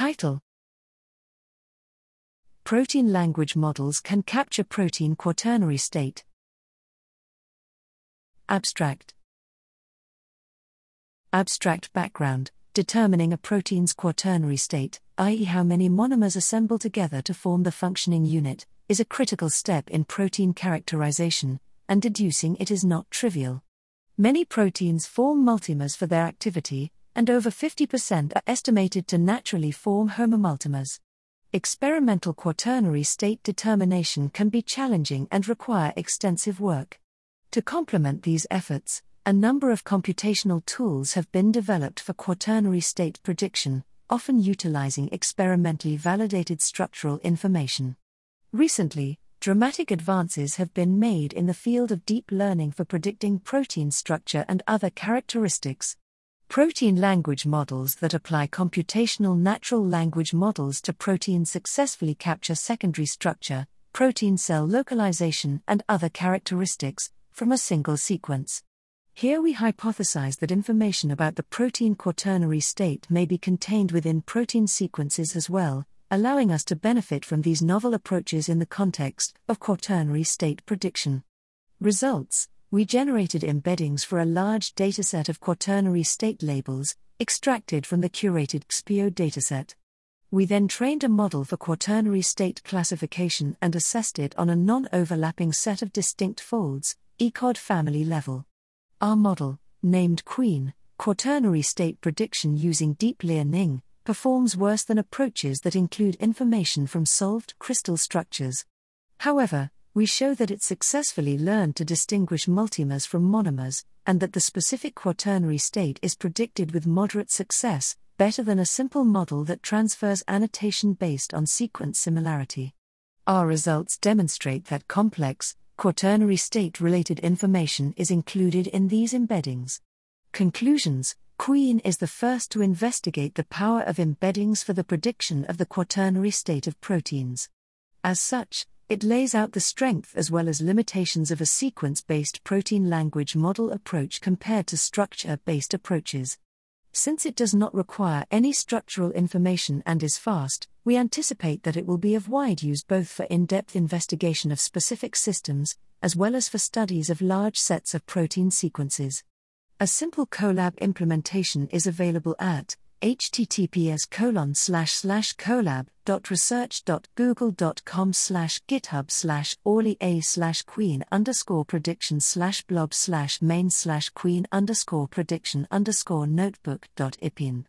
Title Protein language models can capture protein quaternary state. Abstract Abstract background determining a protein's quaternary state, i.e., how many monomers assemble together to form the functioning unit, is a critical step in protein characterization, and deducing it is not trivial. Many proteins form multimers for their activity, and over 50% are estimated to naturally form homomultimers. Experimental quaternary state determination can be challenging and require extensive work. To complement these efforts, a number of computational tools have been developed for quaternary state prediction, often utilizing experimentally validated structural information. Recently, dramatic advances have been made in the field of deep learning for predicting protein structure and other characteristics. Protein language models that apply computational natural language models to proteins successfully capture secondary structure, protein cell localization, and other characteristics from a single sequence. Here we hypothesize that information about the protein quaternary state may be contained within protein sequences as well, allowing us to benefit from these novel approaches in the context of quaternary state prediction. Results We generated embeddings for a large dataset of quaternary state labels, extracted from the curated QSbio dataset. We then trained a model for quaternary state classification and assessed it on a non overlapping set of distinct folds, ECOD family level. Our model, named Queen, quaternary state prediction using deep learning, performs worse than approaches that include information from solved crystal structures. However, we show that it successfully learned to distinguish multimers from monomers, and that the specific quaternary state is predicted with moderate success, better than a simple model that transfers annotation based on sequence similarity. Our results demonstrate that complex, quaternary state related information is included in these embeddings. Conclusions Queen is the first to investigate the power of embeddings for the prediction of the quaternary state of proteins. As such, it lays out the strength as well as limitations of a sequence based protein language model approach compared to structure based approaches. Since it does not require any structural information and is fast, we anticipate that it will be of wide use both for in depth investigation of specific systems, as well as for studies of large sets of protein sequences. A simple Colab implementation is available at https colon slash slash colab.research.google.com slash github slash orly a slash queen underscore prediction slash blob slash main slash queen underscore prediction underscore notebook dot ipin